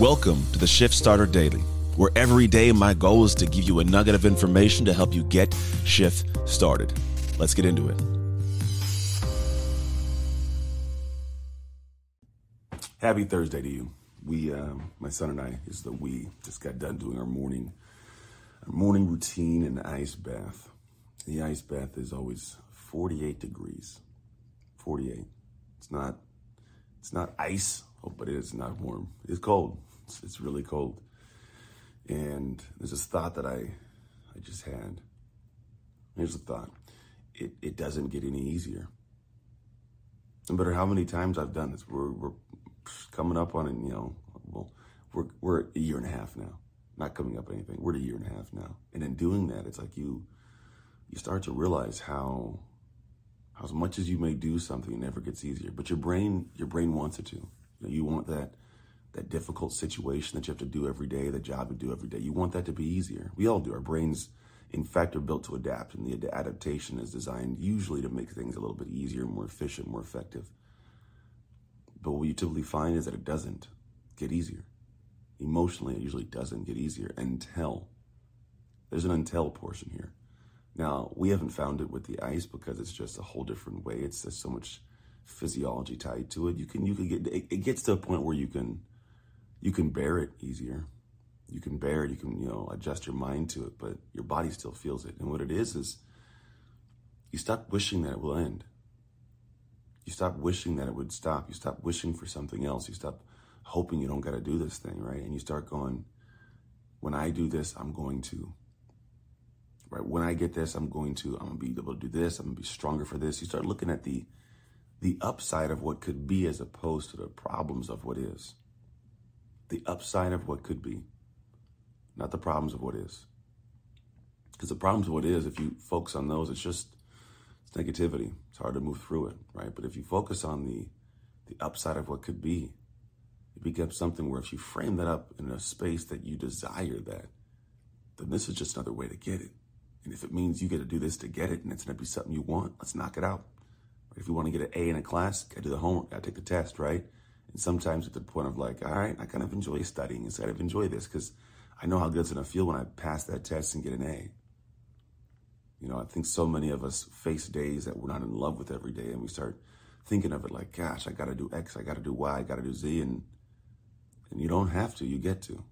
Welcome to the Shift Starter Daily, where every day my goal is to give you a nugget of information to help you get shift started. Let's get into it. Happy Thursday to you. We, uh, my son and I, is the we, just got done doing our morning, our morning routine in the ice bath. The ice bath is always 48 degrees. 48. It's not, it's not ice, but it is not warm. It's cold. It's, it's really cold. And there's this thought that I, I just had. Here's the thought. It, it doesn't get any easier. No matter how many times I've done this, we're, we're coming up on it, you know, well, we're, we're a year and a half now. Not coming up anything. We're a year and a half now. And in doing that, it's like you, you start to realize how, how as much as you may do something, it never gets easier. But your brain, your brain wants it to. You, know, you want that that difficult situation that you have to do every day, the job you do every day. You want that to be easier. We all do. Our brains, in fact, are built to adapt, and the adaptation is designed usually to make things a little bit easier, more efficient, more effective. But what you typically find is that it doesn't get easier. Emotionally, it usually doesn't get easier until there's an until portion here. Now, we haven't found it with the ice because it's just a whole different way. It's there's so much physiology tied to it. You can you can get it, it gets to a point where you can you can bear it easier. You can bear it, you can, you know, adjust your mind to it, but your body still feels it. And what it is is you stop wishing that it will end. You stop wishing that it would stop. You stop wishing for something else. You stop hoping you don't got to do this thing, right? And you start going, when I do this, I'm going to. Right? When I get this, I'm going to. I'm going to be able to do this. I'm going to be stronger for this. You start looking at the the upside of what could be as opposed to the problems of what is the upside of what could be, not the problems of what is. Because the problems of what is, if you focus on those, it's just it's negativity. It's hard to move through it, right? But if you focus on the the upside of what could be, it becomes something where if you frame that up in a space that you desire that, then this is just another way to get it. And if it means you get to do this to get it and it's gonna be something you want, let's knock it out. If you want to get an A in a class, gotta do the homework, gotta take the test, right? And sometimes at the point of like, all right, I kind of enjoy studying. I kind of enjoy this because I know how good it's going to feel when I pass that test and get an A. You know, I think so many of us face days that we're not in love with every day, and we start thinking of it like, gosh, I got to do X, I got to do Y, I got to do Z, and and you don't have to, you get to.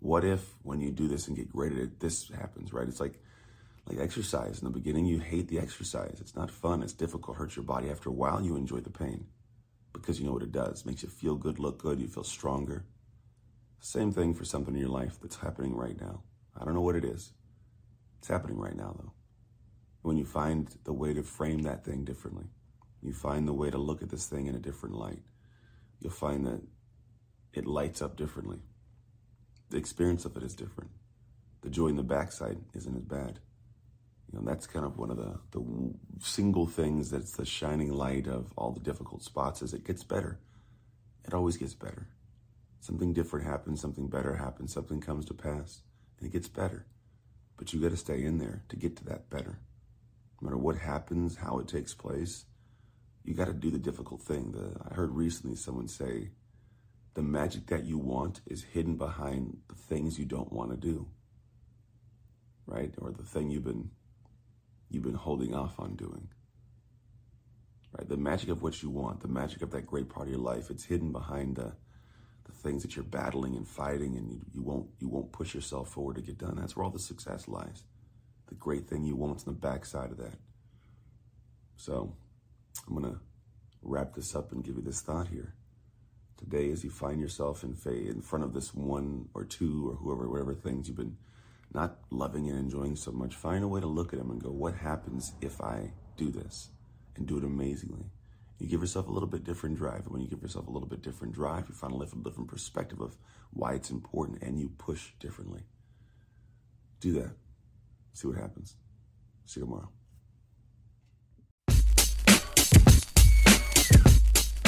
What if when you do this and get great at it, this happens, right? It's like like exercise. In the beginning, you hate the exercise. It's not fun. It's difficult. Hurts your body. After a while, you enjoy the pain because you know what it does. It makes you feel good, look good, you feel stronger. Same thing for something in your life that's happening right now. I don't know what it is. It's happening right now, though. When you find the way to frame that thing differently, you find the way to look at this thing in a different light, you'll find that it lights up differently. The experience of it is different. The joy in the backside isn't as bad. You know, that's kind of one of the, the single things that's the shining light of all the difficult spots is it gets better. It always gets better. Something different happens, something better happens, something comes to pass, and it gets better. But you got to stay in there to get to that better. No matter what happens, how it takes place, you got to do the difficult thing. The, I heard recently someone say, the magic that you want is hidden behind the things you don't want to do, right? Or the thing you've been you've been holding off on doing. Right? The magic of what you want, the magic of that great part of your life, it's hidden behind the, the things that you're battling and fighting and you, you won't you won't push yourself forward to get done. That's where all the success lies. The great thing you want's on the backside of that. So I'm gonna wrap this up and give you this thought here. Today, as you find yourself in faith in front of this one or two or whoever, whatever things you've been not loving and enjoying so much, find a way to look at them and go, what happens if I do this and do it amazingly? You give yourself a little bit different drive. And when you give yourself a little bit different drive, you find a little different perspective of why it's important and you push differently. Do that. See what happens. See you tomorrow.